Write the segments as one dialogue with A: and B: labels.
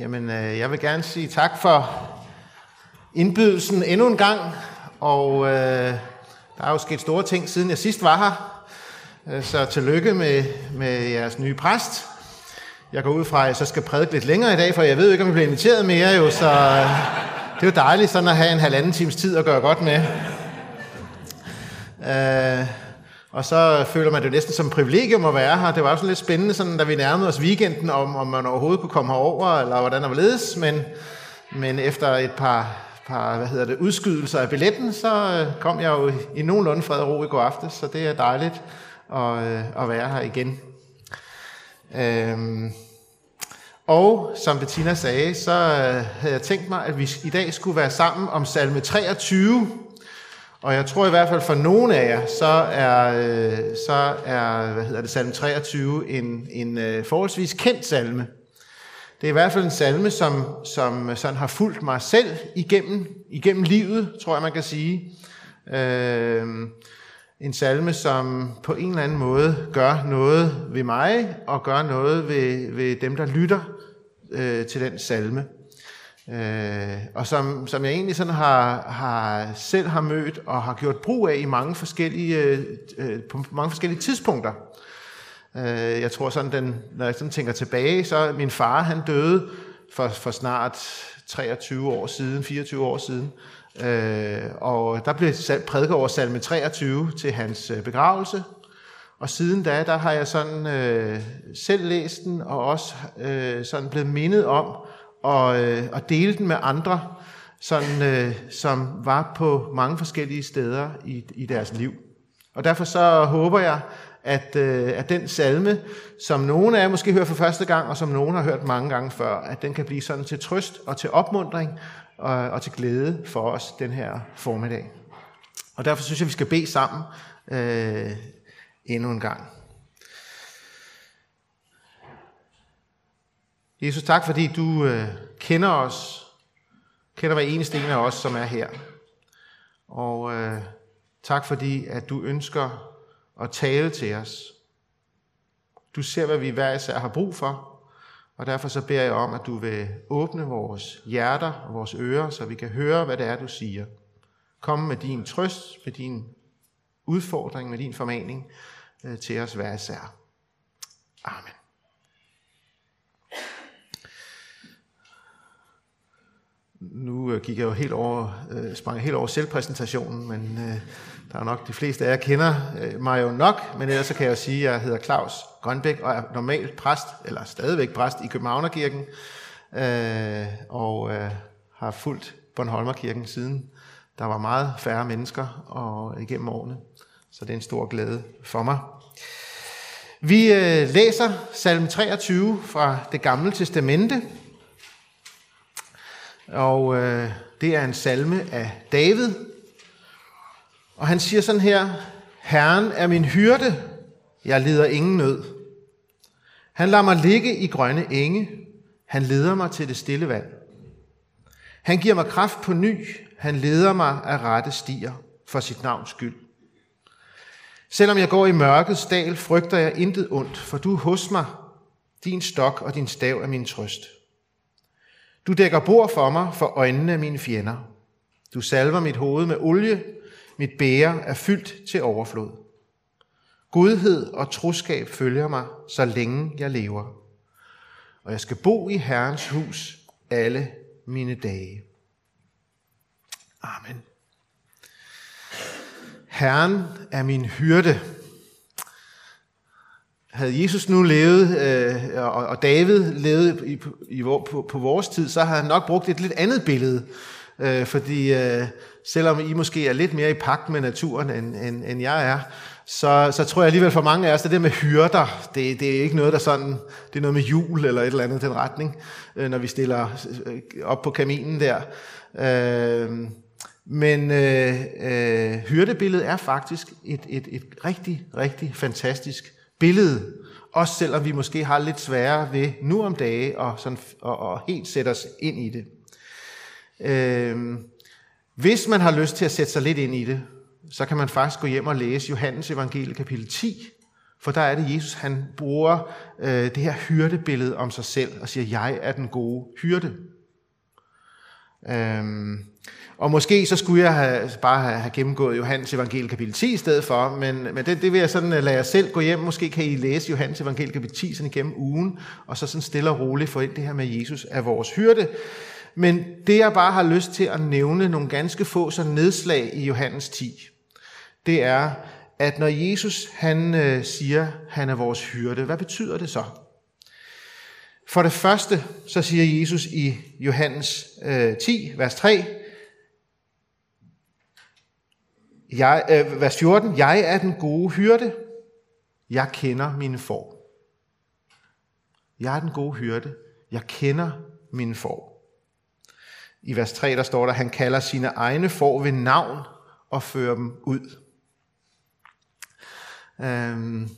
A: Jamen, øh, jeg vil gerne sige tak for indbydelsen endnu en gang. Og øh, der er jo sket store ting, siden jeg sidst var her. Øh, så tillykke med, med jeres nye præst. Jeg går ud fra, at jeg så skal prædike lidt længere i dag, for jeg ved ikke, om jeg bliver inviteret mere. Jo, så øh, det er jo dejligt sådan at have en halvanden times tid at gøre godt med. Øh, og så føler man det jo næsten som et privilegium at være her. Det var også lidt spændende, sådan, da vi nærmede os weekenden, om, om man overhovedet kunne komme herover, eller hvordan der var ledes. Men, men efter et par, par hvad hedder det, udskydelser af billetten, så øh, kom jeg jo i, nogenlunde fred og ro i går aftes, så det er dejligt at, øh, at være her igen. Øhm, og som Bettina sagde, så øh, havde jeg tænkt mig, at vi i dag skulle være sammen om salme 23, og jeg tror i hvert fald for nogle af jer, så er, øh, så er hvad hedder det, salme 23 en, en øh, forholdsvis kendt salme. Det er i hvert fald en salme, som, som sådan har fulgt mig selv igennem, igennem livet, tror jeg man kan sige. Øh, en salme, som på en eller anden måde gør noget ved mig, og gør noget ved, ved dem, der lytter øh, til den salme. Øh, og som, som jeg egentlig sådan har, har selv har mødt og har gjort brug af i mange forskellige, øh, øh, på mange forskellige tidspunkter. Øh, jeg tror sådan, den, når jeg sådan tænker tilbage, så min far han døde for, for snart 23 år siden, 24 år siden. Øh, og der blev prædiket over salme 23 til hans øh, begravelse. Og siden da, der har jeg sådan øh, selv læst den, og også øh, sådan blevet mindet om, og, øh, og dele den med andre, sådan, øh, som var på mange forskellige steder i, i deres liv. Og derfor så håber jeg, at, øh, at den salme, som nogen af jer måske hører for første gang, og som nogen har hørt mange gange før, at den kan blive sådan til trøst og til opmundring og, og til glæde for os den her formiddag. Og derfor synes jeg, vi skal bede sammen øh, endnu en gang. Jesus, tak fordi du øh, kender os, kender hver eneste en af os, som er her. Og øh, tak fordi, at du ønsker at tale til os. Du ser, hvad vi hver især har brug for, og derfor så beder jeg om, at du vil åbne vores hjerter og vores ører, så vi kan høre, hvad det er, du siger. Kom med din trøst, med din udfordring, med din formaning øh, til os hver især. Amen. Nu øh, gik jeg jo helt over, øh, sprang helt over selvpræsentationen, men øh, der er nok de fleste af jer kender øh, mig jo nok, men ellers så kan jeg jo sige, at jeg hedder Claus Grønbæk og er normalt præst, eller stadigvæk præst i Københavnerkirken, øh, og øh, har fulgt Bornholmerkirken siden der var meget færre mennesker og igennem årene. Så det er en stor glæde for mig. Vi øh, læser salme 23 fra det gamle testamente, og øh, det er en salme af David. Og han siger sådan her, Herren er min hyrde, jeg lider ingen nød. Han lader mig ligge i grønne enge, han leder mig til det stille vand. Han giver mig kraft på ny, han leder mig af rette stier for sit navns skyld. Selvom jeg går i mørkets dal, frygter jeg intet ondt, for du er hos mig. Din stok og din stav er min trøst. Du dækker bord for mig for øjnene af mine fjender. Du salver mit hoved med olie. Mit bære er fyldt til overflod. Godhed og troskab følger mig, så længe jeg lever. Og jeg skal bo i Herrens hus alle mine dage. Amen. Herren er min hyrde. Havde Jesus nu levet, øh, og David levet i, i, på, på vores tid, så har han nok brugt et lidt andet billede. Øh, fordi øh, selvom I måske er lidt mere i pagt med naturen, end, end, end jeg er, så, så tror jeg alligevel for mange af os, det der med hyrder, det, det er ikke noget, der sådan, det er noget med jul eller et eller andet den retning, øh, når vi stiller øh, op på kaminen der. Øh, men øh, øh, hyrdebilledet er faktisk et, et, et rigtig, rigtig fantastisk billede. Også selvom vi måske har lidt sværere ved nu om dage og, sådan, og, og helt sætte os ind i det. Øh, hvis man har lyst til at sætte sig lidt ind i det, så kan man faktisk gå hjem og læse Johannes evangelie kapitel 10, For der er det Jesus, han bruger øh, det her hyrdebillede om sig selv og siger, jeg er den gode hyrde. Øhm, og måske så skulle jeg have, bare have, have gennemgået Johannes evangelie kapitel 10 i stedet for, men, men det, det vil jeg sådan øh, lade jer selv gå hjem. Måske kan I læse Johannes evangelie kapitel 10 sådan igennem ugen, og så sådan stille og roligt få ind det her med Jesus er vores hyrde. Men det jeg bare har lyst til at nævne nogle ganske få så nedslag i Johannes 10, det er, at når Jesus han øh, siger, han er vores hyrde, hvad betyder det så? For det første, så siger Jesus i Johannes øh, 10, vers 3, jeg, øh, vers 14, jeg er den gode hyrde, jeg kender mine får. Jeg er den gode hyrde, jeg kender mine får. I vers 3, der står der, han kalder sine egne får ved navn og fører dem ud. Øhm,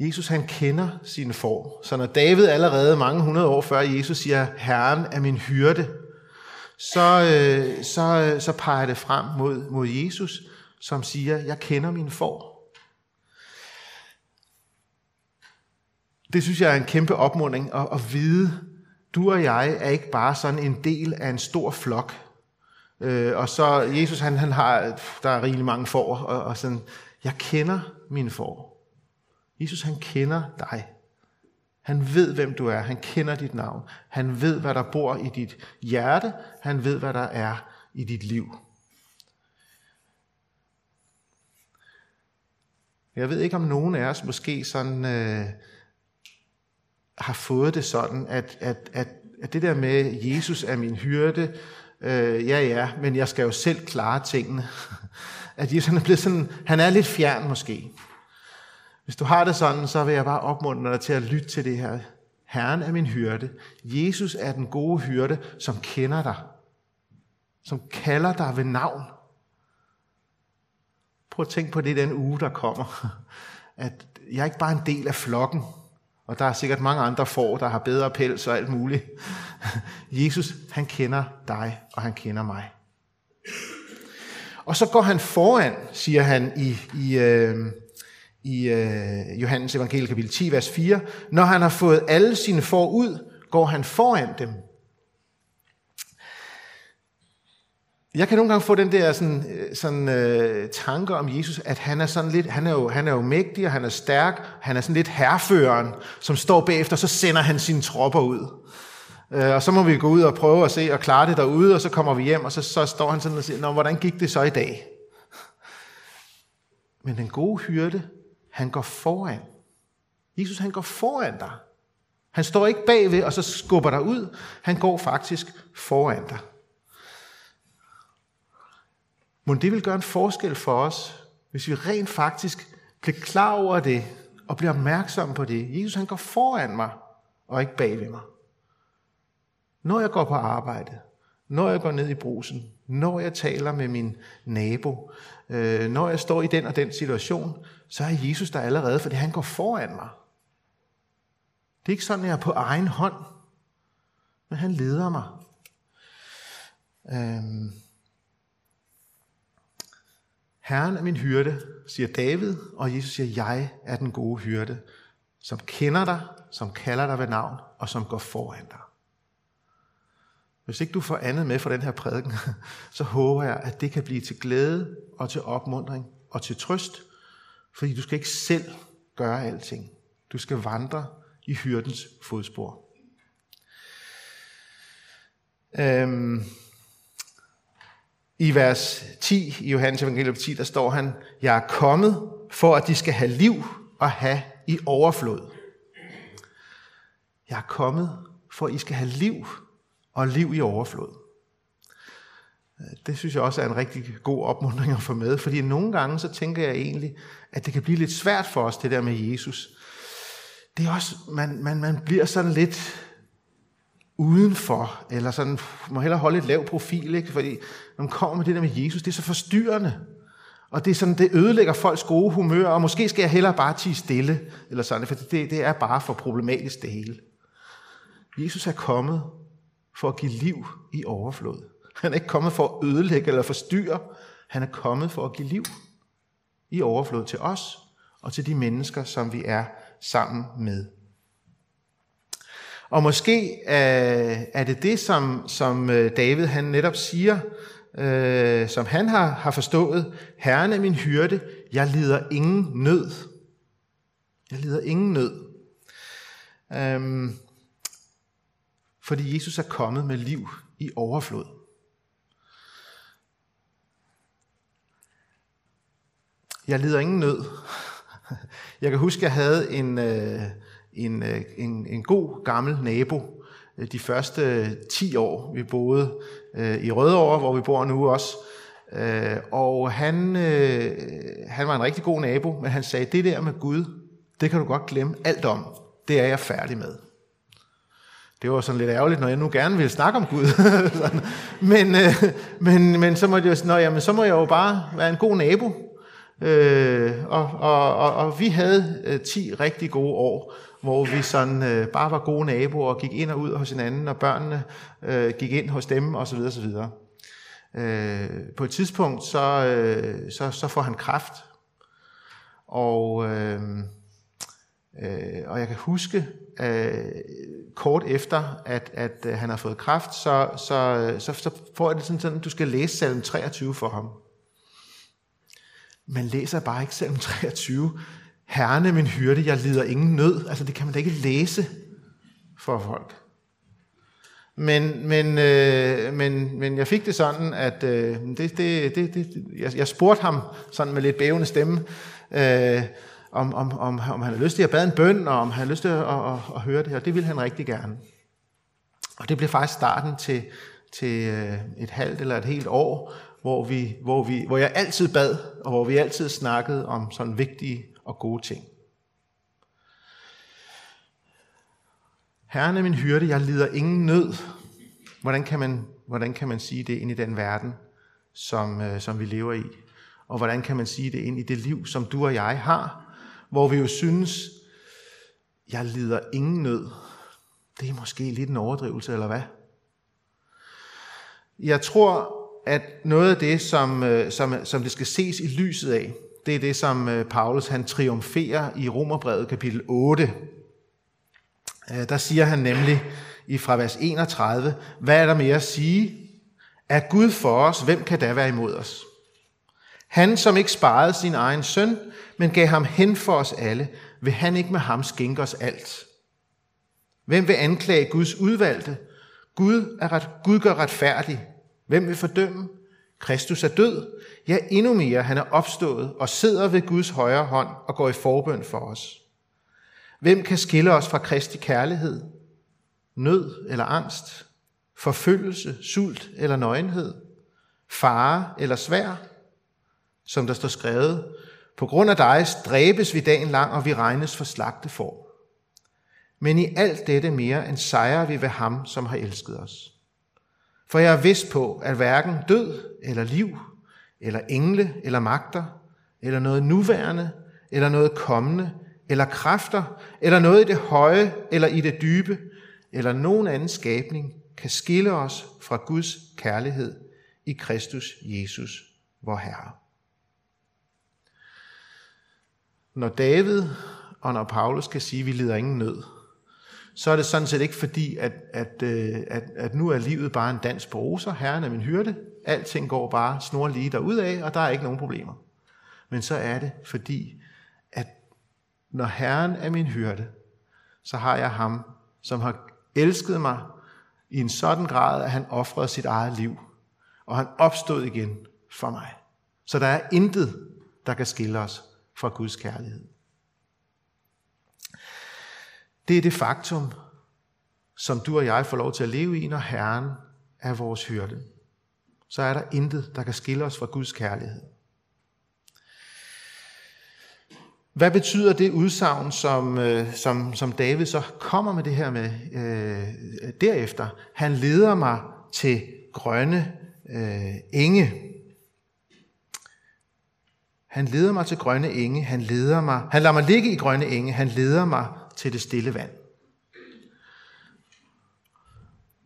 A: Jesus han kender sine får. Så når David allerede mange hundrede år før Jesus siger, Herren er min hyrde, så, øh, så, øh, så peger det frem mod, mod Jesus, som siger, jeg kender min får. Det synes jeg er en kæmpe opmuntring at, at vide, du og jeg er ikke bare sådan en del af en stor flok. Øh, og så Jesus, han, han har, der er rigtig mange får, og, og sådan, jeg kender min får. Jesus, han kender dig. Han ved, hvem du er. Han kender dit navn. Han ved, hvad der bor i dit hjerte. Han ved, hvad der er i dit liv. Jeg ved ikke, om nogen af os måske sådan øh, har fået det sådan, at, at, at, at det der med, Jesus er min hyrde, øh, ja ja, men jeg skal jo selv klare tingene. At Jesus er blevet sådan, han er lidt fjern måske. Hvis du har det sådan, så vil jeg bare opmuntre dig til at lytte til det her. Herren er min hyrde. Jesus er den gode hyrde, som kender dig. Som kalder dig ved navn. Prøv at tænke på det den uge, der kommer. At jeg er ikke bare en del af flokken, og der er sikkert mange andre får, der har bedre pels og alt muligt. Jesus, han kender dig, og han kender mig. Og så går han foran, siger han i, i, øh, i øh, Johannes evangelie kapitel 10, vers 4. Når han har fået alle sine får ud, går han foran dem. Jeg kan nogle gange få den der sådan, øh, sådan øh, tanker om Jesus, at han er sådan lidt, han er, jo, han er jo mægtig, og han er stærk, han er sådan lidt herføreren, som står bagefter, så sender han sine tropper ud. Øh, og så må vi gå ud og prøve at se og klare det derude, og så kommer vi hjem, og så, så står han sådan og siger, Nå, hvordan gik det så i dag? Men den gode hyrde, han går foran. Jesus, han går foran dig. Han står ikke bagved, og så skubber dig ud. Han går faktisk foran dig. Men det vil gøre en forskel for os, hvis vi rent faktisk bliver klar over det, og bliver opmærksom på det. Jesus, han går foran mig, og ikke bagved mig. Når jeg går på arbejde, når jeg går ned i brusen, når jeg taler med min nabo, øh, når jeg står i den og den situation, så er Jesus der allerede, fordi han går foran mig. Det er ikke sådan, at jeg er på egen hånd, men han leder mig. Øhm. Herren er min hyrde, siger David, og Jesus siger, jeg er den gode hyrde, som kender dig, som kalder dig ved navn, og som går foran dig. Hvis ikke du får andet med fra den her prædiken, så håber jeg, at det kan blive til glæde og til opmundring og til trøst, fordi du skal ikke selv gøre alting. Du skal vandre i hyrdens fodspor. Øhm, I vers 10 i Johannes evangelium 10, der står han, Jeg er kommet for, at de skal have liv og have i overflod. Jeg er kommet for, at I skal have liv og liv i overflod. Det synes jeg også er en rigtig god opmuntring at få med, fordi nogle gange så tænker jeg egentlig, at det kan blive lidt svært for os, det der med Jesus. Det er også, man, man, man bliver sådan lidt udenfor, eller sådan, må hellere holde et lav profil, ikke? fordi når man kommer med det der med Jesus, det er så forstyrrende. Og det, er sådan, det ødelægger folks gode humør, og måske skal jeg hellere bare tige stille, eller sådan, for det, det er bare for problematisk det hele. Jesus er kommet for at give liv i overflod. Han er ikke kommet for at ødelægge eller forstyrre. Han er kommet for at give liv i overflod til os, og til de mennesker, som vi er sammen med. Og måske er det det, som, som øh, David han netop siger, øh, som han har, har forstået. Herren er min hyrde, jeg lider ingen nød. Jeg lider ingen nød. Øhm, fordi Jesus er kommet med liv i overflod. Jeg lider ingen nød. Jeg kan huske, at jeg havde en, øh, en, øh, en, en god gammel nabo de første øh, 10 år. Vi boede i Rødovre, hvor vi bor nu også. Og han, han var en rigtig god nabo, men han sagde, det der med Gud, det kan du godt glemme alt om. Det er jeg færdig med. Det var sådan lidt ærgerligt, når jeg nu gerne ville snakke om Gud. men, men, men så må det jo sige, jamen, så må jeg jo bare være en god nabo. Øh, og, og, og, og vi havde øh, 10 rigtig gode år, hvor vi sådan øh, bare var gode naboer og gik ind og ud hos hinanden, og børnene øh, gik ind hos dem osv. osv. Øh, på et tidspunkt, så, øh, så, så får han kraft, og, øh, øh, og jeg kan huske, øh, kort efter, at, at øh, han har fået kraft, så, så, øh, så, så får jeg det sådan, sådan, du skal læse salm 23 for ham. Man læser bare ikke salm 23. Herrene min hyrde, jeg lider ingen nød. Altså det kan man da ikke læse for folk. Men, men, øh, men, men jeg fik det sådan, at øh, det, det, det, det, jeg, jeg spurgte ham sådan med lidt bævende stemme, øh, om, om, om, om han havde lyst til at bade en bøn, og om han havde lyst til at, at, at, at høre det her. Det ville han rigtig gerne. Og det blev faktisk starten til, til øh, et halvt eller et helt år, hvor, vi, hvor, vi, hvor jeg altid bad, og hvor vi altid snakkede om sådan vigtige og gode ting. Herren er min hyrde, jeg lider ingen nød. Hvordan kan man, hvordan kan man sige det ind i den verden, som, øh, som vi lever i? Og hvordan kan man sige det ind i det liv, som du og jeg har, hvor vi jo synes, jeg lider ingen nød. Det er måske lidt en overdrivelse, eller hvad? Jeg tror, at noget af det, som, øh, som, som det skal ses i lyset af, det er det, som øh, Paulus han triumferer i Romerbrevet kapitel 8. Øh, der siger han nemlig i fra vers 31, hvad er der mere at sige? Er Gud for os, hvem kan da være imod os? Han, som ikke sparede sin egen søn, men gav ham hen for os alle, vil han ikke med ham skænke os alt? Hvem vil anklage Guds udvalgte? Gud, er ret, Gud gør retfærdig. Hvem vil fordømme? Kristus er død. Ja, endnu mere, han er opstået og sidder ved Guds højre hånd og går i forbøn for os. Hvem kan skille os fra Kristi kærlighed? Nød eller angst? Forfølgelse, sult eller nøgenhed? Fare eller svær? Som der står skrevet, på grund af dig stræbes vi dagen lang, og vi regnes for slagte for. Men i alt dette mere end sejrer vi ved ham, som har elsket os. For jeg er vist på, at hverken død eller liv, eller engle eller magter, eller noget nuværende, eller noget kommende, eller kræfter, eller noget i det høje, eller i det dybe, eller nogen anden skabning, kan skille os fra Guds kærlighed i Kristus Jesus, vor Herre. Når David og når Paulus kan sige, at vi lider ingen nød, så er det sådan set ikke fordi, at, at, øh, at, at nu er livet bare en dans på roser. Herren er min hyrde. Alting går bare snor lige af, og der er ikke nogen problemer. Men så er det fordi, at når Herren er min hyrde, så har jeg ham, som har elsket mig i en sådan grad, at han offrede sit eget liv. Og han opstod igen for mig. Så der er intet, der kan skille os fra Guds kærlighed. Det er det faktum, som du og jeg får lov til at leve i, når Herren er vores hyrde. Så er der intet, der kan skille os fra Guds kærlighed. Hvad betyder det udsagn, som, øh, som, som David så kommer med det her med øh, derefter? Han leder mig til grønne øh, enge. Han leder mig til grønne enge. Han leder mig. Han lader mig ligge i grønne enge. Han leder mig til det stille vand.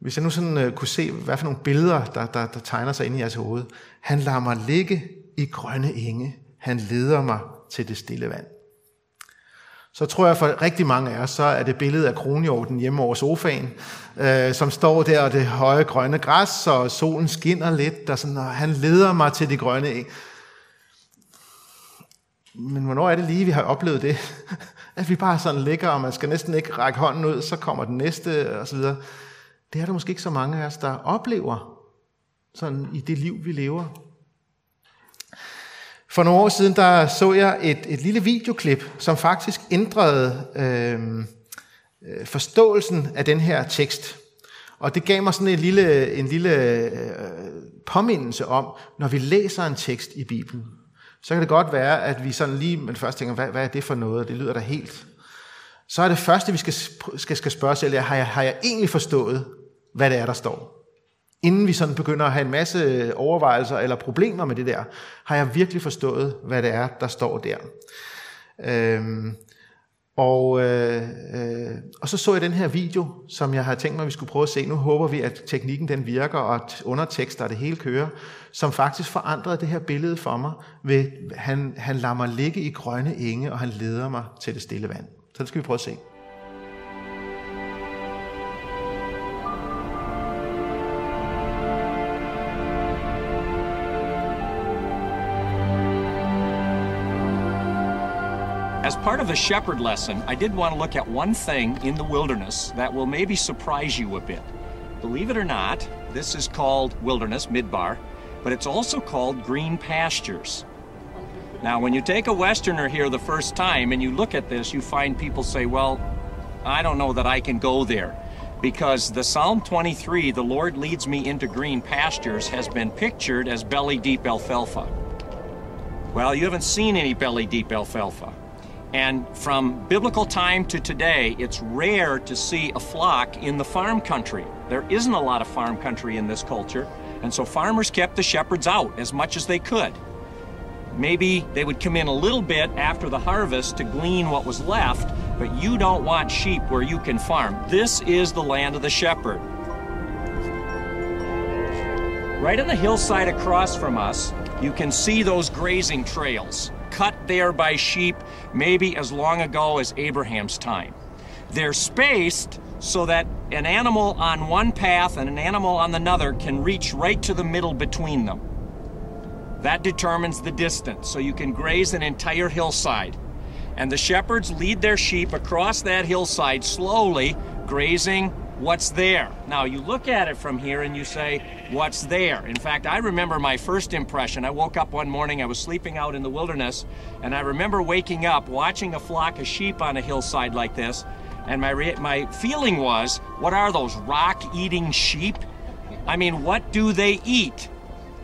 A: Hvis jeg nu sådan uh, kunne se, hvad for nogle billeder, der, der, der tegner sig ind i jeres hoved. Han lader mig ligge i grønne enge. Han leder mig til det stille vand. så tror jeg for rigtig mange af os, så er det billedet af kronhjorten hjemme over sofaen, øh, som står der og det høje grønne græs, og solen skinner lidt, og, sådan, og han leder mig til de grønne enge. Men hvornår er det lige, vi har oplevet det? At vi bare sådan ligger, og man skal næsten ikke række hånden ud, så kommer den næste, og så videre. Det er der måske ikke så mange af os, der oplever sådan i det liv, vi lever. For nogle år siden, der så jeg et, et lille videoklip, som faktisk ændrede øhm, øh, forståelsen af den her tekst. Og det gav mig sådan en lille, en lille øh, påmindelse om, når vi læser en tekst i Bibelen, så kan det godt være, at vi sådan lige men først tænker, hvad, hvad er det for noget? Det lyder da helt. Så er det første, vi skal, skal, skal spørge selv, har jeg, har jeg egentlig forstået, hvad det er, der står? Inden vi sådan begynder at have en masse øh, overvejelser eller problemer med det der, har jeg virkelig forstået, hvad det er, der står der. Øhm, og, øh, øh, og så så jeg den her video, som jeg har tænkt mig, at vi skulle prøve at se. Nu håber vi, at teknikken den virker, og at undertekster og det hele kører, som faktisk forandrede det her billede for mig. Ved, han, han lader mig ligge i grønne enge, og han leder mig til det stille vand. Så det skal vi prøve at se.
B: Part of the shepherd lesson, I did want to look at one thing in the wilderness that will maybe surprise you a bit. Believe it or not, this is called wilderness, midbar, but it's also called green pastures. Now, when you take a Westerner here the first time and you look at this, you find people say, well, I don't know that I can go there. Because the Psalm 23, the Lord leads me into green pastures, has been pictured as belly deep alfalfa. Well, you haven't seen any belly deep alfalfa. And from biblical time to today, it's rare to see a flock in the farm country. There isn't a lot of farm country in this culture, and so farmers kept the shepherds out as much as they could. Maybe they would come in a little bit after the harvest to glean what was left, but you don't want sheep where you can farm. This is the land of the shepherd. Right on the hillside across from us, you can see those grazing trails cut there by sheep maybe as long ago as Abraham's time. They're spaced so that an animal on one path and an animal on another can reach right to the middle between them. That determines the distance, so you can graze an entire hillside. And the shepherds lead their sheep across that hillside slowly, grazing what's there. Now, you look at it from here and you say, what's there? In fact, I remember my first impression. I woke up one morning, I was sleeping out in the wilderness, and I remember waking up, watching a flock of sheep on a hillside like this, and my, my feeling was, what are those rock-eating sheep? I mean, what do they eat?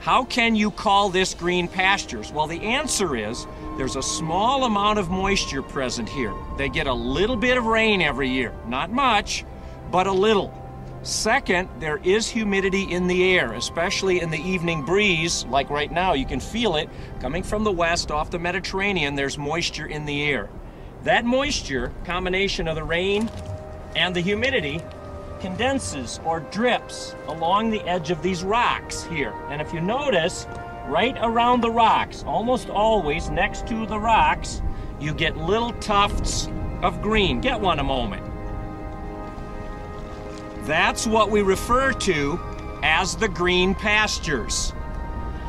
B: How can you call this green pastures? Well, the answer is there's a small amount of moisture present here. They get a little bit of rain every year, not much, but a little. Second, there is humidity in the air, especially in the evening breeze, like right now, you can feel it coming from the west off the Mediterranean, there's moisture in the air. That moisture, combination of the rain and the humidity, condenses or drips along the edge of these rocks here. And if you notice, right around the rocks, almost always next to the rocks, you get little tufts of green. Get one a moment. That's what we refer to as the green pastures.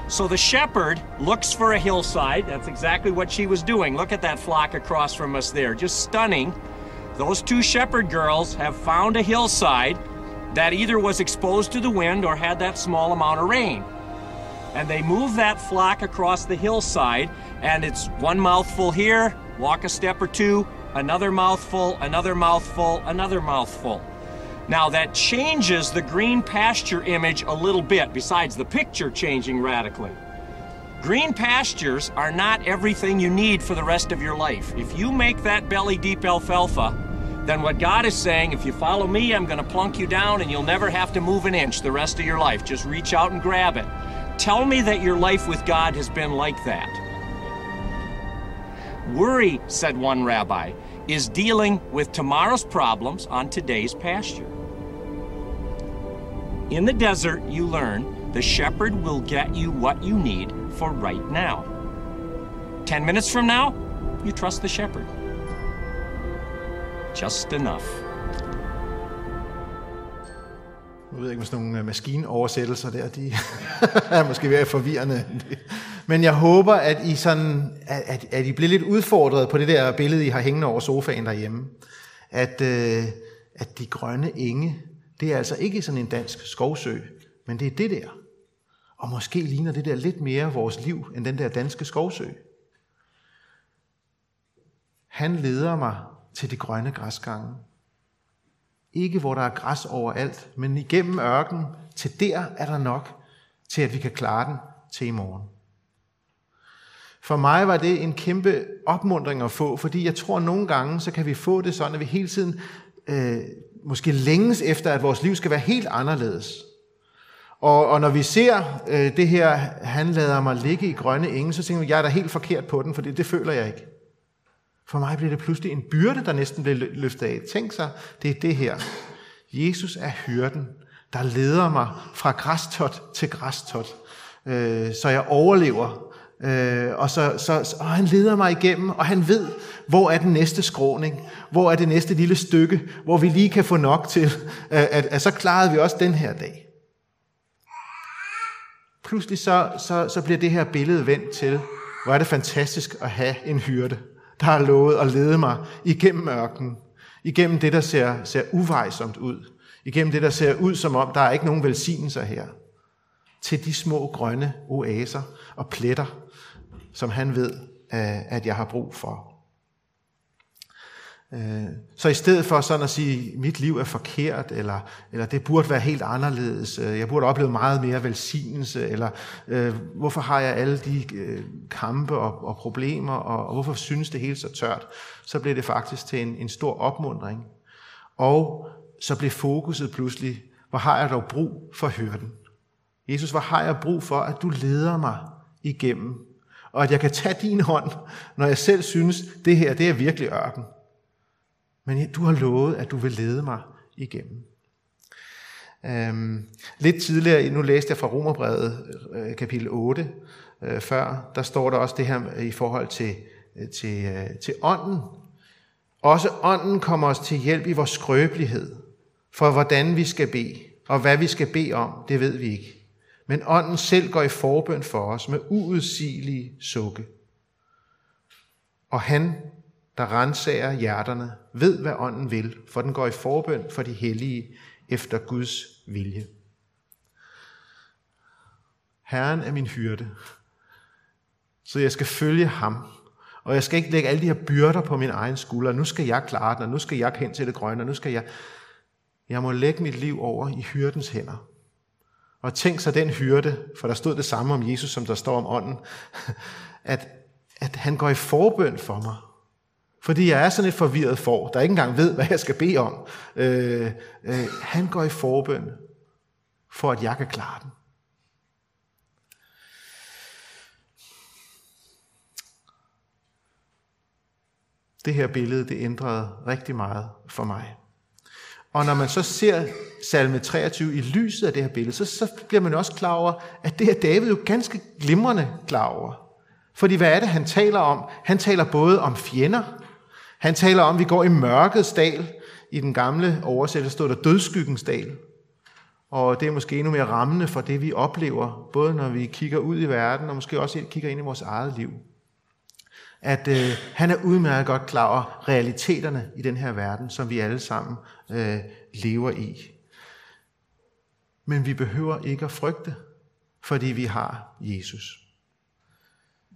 B: So the shepherd looks for a hillside. That's exactly what she was doing. Look at that flock across from us there. Just stunning. Those two shepherd girls have found a hillside that either was exposed to the wind or had that small amount of rain. And they move that flock across the hillside, and it's one mouthful here, walk a step or two, another mouthful, another mouthful, another mouthful. Now that changes the green pasture image a little bit, besides the picture changing radically. Green pastures are not everything you need for the rest of your life. If you make that belly deep alfalfa, then what God is saying, if you follow me, I'm going to plunk you down and you'll never have to move an inch the rest of your life. Just reach out and grab it. Tell me that your life with God has been like that. Worry, said one rabbi, is dealing with tomorrow's problems on today's pasture. In the desert, you learn the shepherd will get you what you need for right now. Ten minutes from now, you trust the shepherd. just enough.
A: Jeg ved ikke, med sådan nogle øh, maskinoversættelser der, de er måske ved at forvirrende. Men jeg håber, at I, sådan, at, at I bliver lidt udfordret på det der billede, I har hængende over sofaen derhjemme. At, øh, at de grønne enge, det er altså ikke sådan en dansk skovsø, men det er det der. Og måske ligner det der lidt mere vores liv, end den der danske skovsø. Han leder mig til de grønne græsgange. Ikke hvor der er græs overalt, men igennem ørken, til der er der nok, til at vi kan klare den til i morgen. For mig var det en kæmpe opmundring at få, fordi jeg tror, at nogle gange, så kan vi få det sådan, at vi hele tiden øh, måske længes efter, at vores liv skal være helt anderledes. Og, og når vi ser øh, det her, han lader mig ligge i grønne enge, så tænker vi, jeg er da helt forkert på den, for det, det føler jeg ikke. For mig bliver det pludselig en byrde, der næsten bliver løftet af. Tænk sig, det er det her. Jesus er hyrden, der leder mig fra græstot til græstot, øh, så jeg overlever. Øh, og, så, så, og han leder mig igennem, og han ved, hvor er den næste skråning, hvor er det næste lille stykke, hvor vi lige kan få nok til, at, at, at så klarede vi også den her dag. Pludselig så, så, så bliver det her billede vendt til, hvor er det fantastisk at have en hyrde der har lovet at lede mig igennem ørkenen, igennem det, der ser, ser uvejsomt ud, igennem det, der ser ud som om, der er ikke nogen velsignelser her, til de små grønne oaser og pletter, som han ved, øh, at jeg har brug for. Øh, så i stedet for sådan at sige, mit liv er forkert, eller, eller det burde være helt anderledes, øh, jeg burde opleve meget mere velsignelse, eller øh, hvorfor har jeg alle de øh, kampe og, og problemer, og, og hvorfor synes det hele så tørt, så blev det faktisk til en, en stor opmundring. Og så blev fokuset pludselig, hvor har jeg dog brug for hyrden? Jesus, hvor har jeg brug for, at du leder mig igennem, og at jeg kan tage din hånd, når jeg selv synes, det her det er virkelig ørken. Men du har lovet, at du vil lede mig igennem. Øhm, lidt tidligere, nu læste jeg fra Romerbrevet øh, kapitel 8 øh, før, der står der også det her i forhold til, øh, til, øh, til ånden. Også ånden kommer os til hjælp i vores skrøbelighed, for hvordan vi skal bede, og hvad vi skal bede om, det ved vi ikke. Men ånden selv går i forbøn for os med uudsigelige sukke. Og han, der renser hjerterne, ved, hvad ånden vil, for den går i forbøn for de hellige efter Guds vilje. Herren er min hyrde, så jeg skal følge ham, og jeg skal ikke lægge alle de her byrder på min egen skulder. Nu skal jeg klare den, og nu skal jeg hen til det grønne, og nu skal jeg... Jeg må lægge mit liv over i hyrdens hænder. Og tænk sig den hyrde, for der stod det samme om Jesus, som der står om ånden, at, at han går i forbøn for mig. Fordi jeg er sådan et forvirret for, der ikke engang ved, hvad jeg skal bede om. Øh, øh, han går i forbøn, for at jeg kan klare den. Det her billede, det ændrede rigtig meget for mig. Og når man så ser salme 23 i lyset af det her billede, så, så bliver man også klar over, at det er David jo ganske glimrende klar over. Fordi hvad er det, han taler om? Han taler både om fjender, han taler om, at vi går i mørkets dal. I den gamle oversættelse stod der dødskyggens dal. Og det er måske endnu mere rammende for det, vi oplever, både når vi kigger ud i verden, og måske også kigger ind i vores eget liv. At øh, han er udmærket godt klar over realiteterne i den her verden, som vi alle sammen øh, lever i. Men vi behøver ikke at frygte, fordi vi har Jesus.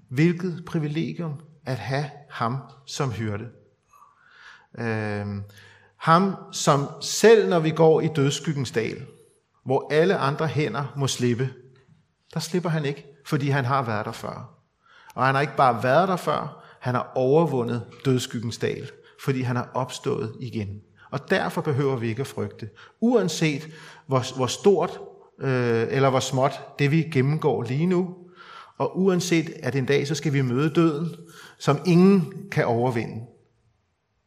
A: Hvilket privilegium at have ham som hyrde. Øh, ham, som selv når vi går i dødskyggens dal, hvor alle andre hænder må slippe, der slipper han ikke, fordi han har været der før. Og han har ikke bare været der før, han har overvundet dødskyggens dal, fordi han har opstået igen. Og derfor behøver vi ikke at frygte. Uanset hvor, hvor stort øh, eller hvor småt det vi gennemgår lige nu, og uanset at en dag så skal vi møde døden, som ingen kan overvinde,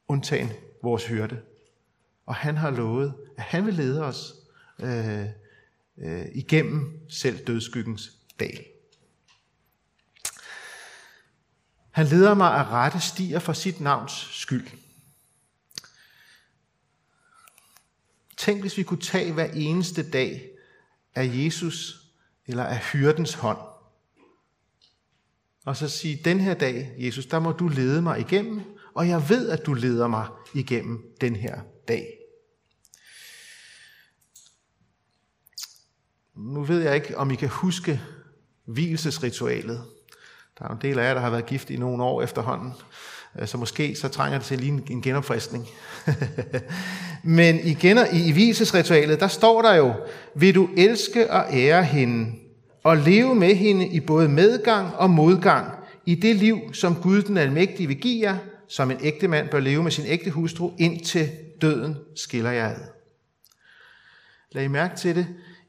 A: undtagen vores hyrde. Og han har lovet, at han vil lede os øh, øh, igennem selv dødskyggens dal. Han leder mig af rette stier for sit navns skyld. Tænk, hvis vi kunne tage hver eneste dag af Jesus eller af hyrdens hånd. Og så sige, den her dag, Jesus, der må du lede mig igennem, og jeg ved, at du leder mig igennem den her dag. Nu ved jeg ikke, om I kan huske hvilesesritualet. Der er en del af jer, der har været gift i nogle år efterhånden, øh, så måske så trænger det til lige en genopfriskning. Men i, gener, i, i hvilesesritualet, der står der jo, vil du elske og ære hende, og leve med hende i både medgang og modgang, i det liv, som Gud den Almægtige vil give jer, som en ægte mand bør leve med sin ægte hustru, indtil døden skiller jer ad. Lad I mærke til det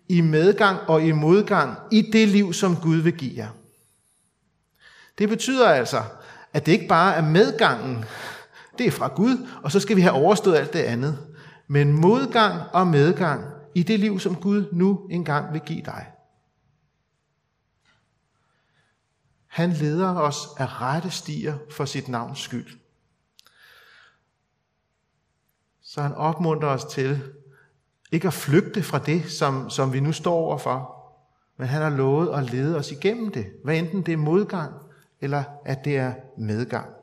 A: i medgang og i modgang i det liv, som Gud vil give jer. Det betyder altså, at det ikke bare er medgangen, det er fra Gud, og så skal vi have overstået alt det andet. Men modgang og medgang i det liv, som Gud nu engang vil give dig. Han leder os af rette stier for sit navns skyld. Så han opmuntrer os til ikke at flygte fra det, som, som vi nu står overfor, men han har lovet at lede os igennem det, hvad enten det er modgang, eller at det er medgang.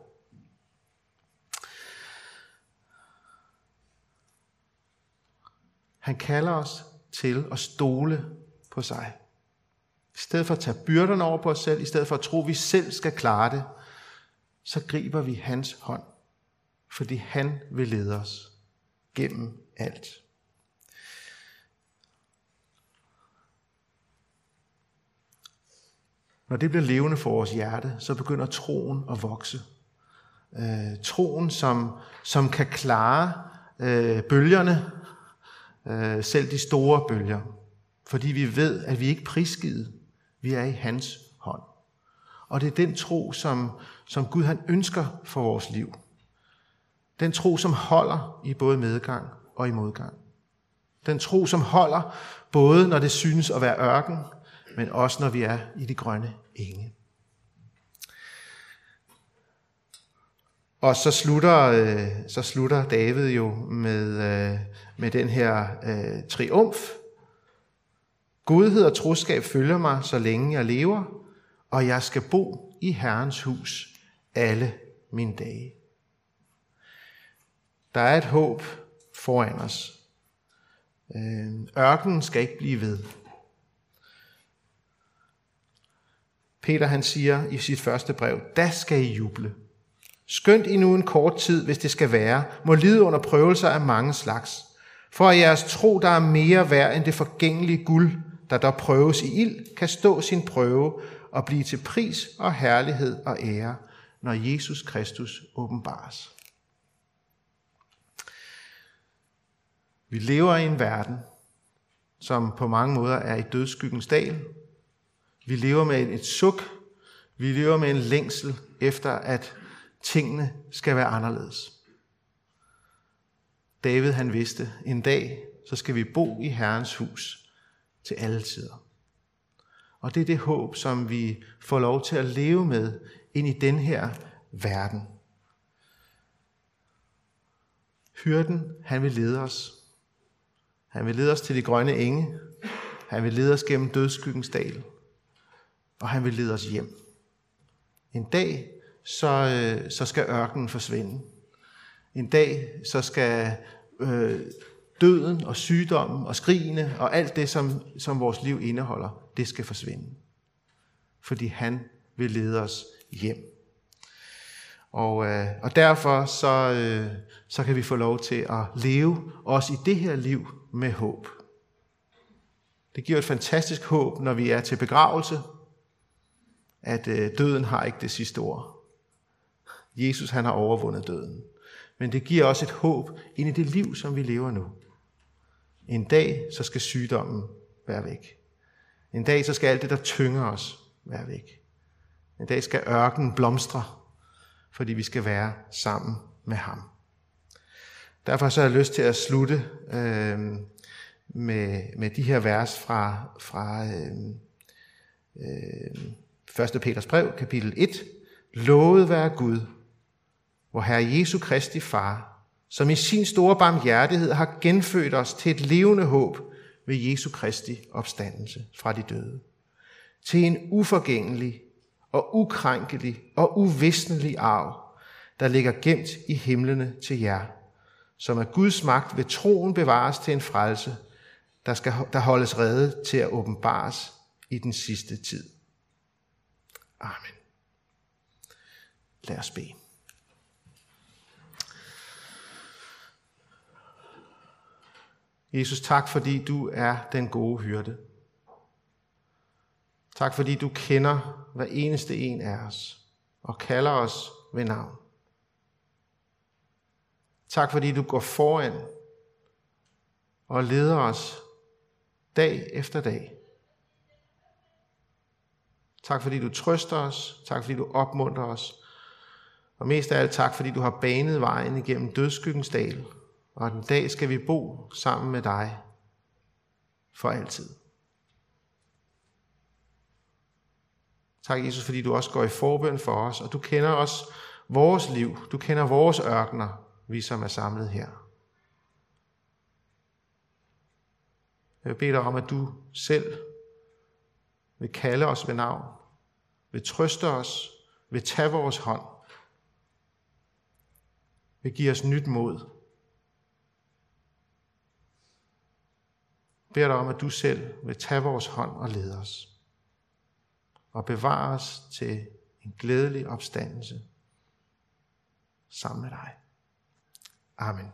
A: Han kalder os til at stole på sig. I stedet for at tage byrderne over på os selv, i stedet for at tro, at vi selv skal klare det, så griber vi hans hånd, fordi han vil lede os gennem alt. Når det bliver levende for vores hjerte, så begynder troen at vokse. Øh, troen, som, som kan klare øh, bølgerne, øh, selv de store bølger. Fordi vi ved, at vi ikke er prisgivet. Vi er i hans hånd. Og det er den tro, som, som Gud han ønsker for vores liv. Den tro, som holder i både medgang og i modgang. Den tro, som holder både når det synes at være ørken, men også når vi er i de grønne enge. Og så slutter, øh, så slutter David jo med, øh, med den her øh, triumf. Godhed og troskab følger mig, så længe jeg lever, og jeg skal bo i Herrens hus alle mine dage. Der er et håb foran os. Øh, ørkenen skal ikke blive ved. Peter han siger i sit første brev, da skal I juble. Skønt I nu en kort tid, hvis det skal være, må lide under prøvelser af mange slags. For at jeres tro, der er mere værd end det forgængelige guld, der der prøves i ild, kan stå sin prøve og blive til pris og herlighed og ære, når Jesus Kristus åbenbares. Vi lever i en verden, som på mange måder er i dødskyggens dal, vi lever med et suk. Vi lever med en længsel efter, at tingene skal være anderledes. David han vidste, en dag så skal vi bo i Herrens hus til alle tider. Og det er det håb, som vi får lov til at leve med ind i den her verden. Hyrden, han vil lede os. Han vil lede os til de grønne enge. Han vil lede os gennem dødskyggens dal og han vil lede os hjem. En dag, så, øh, så skal ørkenen forsvinde. En dag, så skal øh, døden og sygdommen og skrigene og alt det, som, som vores liv indeholder, det skal forsvinde. Fordi han vil lede os hjem. Og, øh, og derfor så, øh, så kan vi få lov til at leve også i det her liv med håb. Det giver et fantastisk håb, når vi er til begravelse, at øh, døden har ikke det sidste ord. Jesus han har overvundet døden. Men det giver også et håb ind i det liv, som vi lever nu. En dag, så skal sygdommen være væk. En dag, så skal alt det, der tynger os, være væk. En dag skal ørkenen blomstre, fordi vi skal være sammen med ham. Derfor så har jeg lyst til at slutte øh, med, med de her vers fra, fra øh, øh, 1. Peters brev, kapitel 1. Lovet være Gud, hvor Herre Jesu Kristi Far, som i sin store barmhjertighed har genfødt os til et levende håb ved Jesu Kristi opstandelse fra de døde. Til en uforgængelig og ukrænkelig og uvisnelig arv, der ligger gemt i himlene til jer, som af Guds magt ved troen bevares til en frelse, der, skal, der holdes reddet til at åbenbares i den sidste tid. Amen. Lad os bede. Jesus, tak fordi du er den gode hyrde. Tak fordi du kender hver eneste en af os og kalder os ved navn. Tak fordi du går foran og leder os dag efter dag. Tak fordi du trøster os. Tak fordi du opmuntrer os. Og mest af alt tak fordi du har banet vejen igennem dødskyggens dal. Og den dag skal vi bo sammen med dig for altid. Tak, Jesus, fordi du også går i forbøn for os, og du kender os vores liv. Du kender vores ørkener, vi som er samlet her. Jeg beder dig om, at du selv vil kalde os ved navn, vil trøste os, vil tage vores hånd, vil give os nyt mod. Jeg beder dig om, at du selv vil tage vores hånd og lede os og bevare os til en glædelig opstandelse sammen med dig. Amen.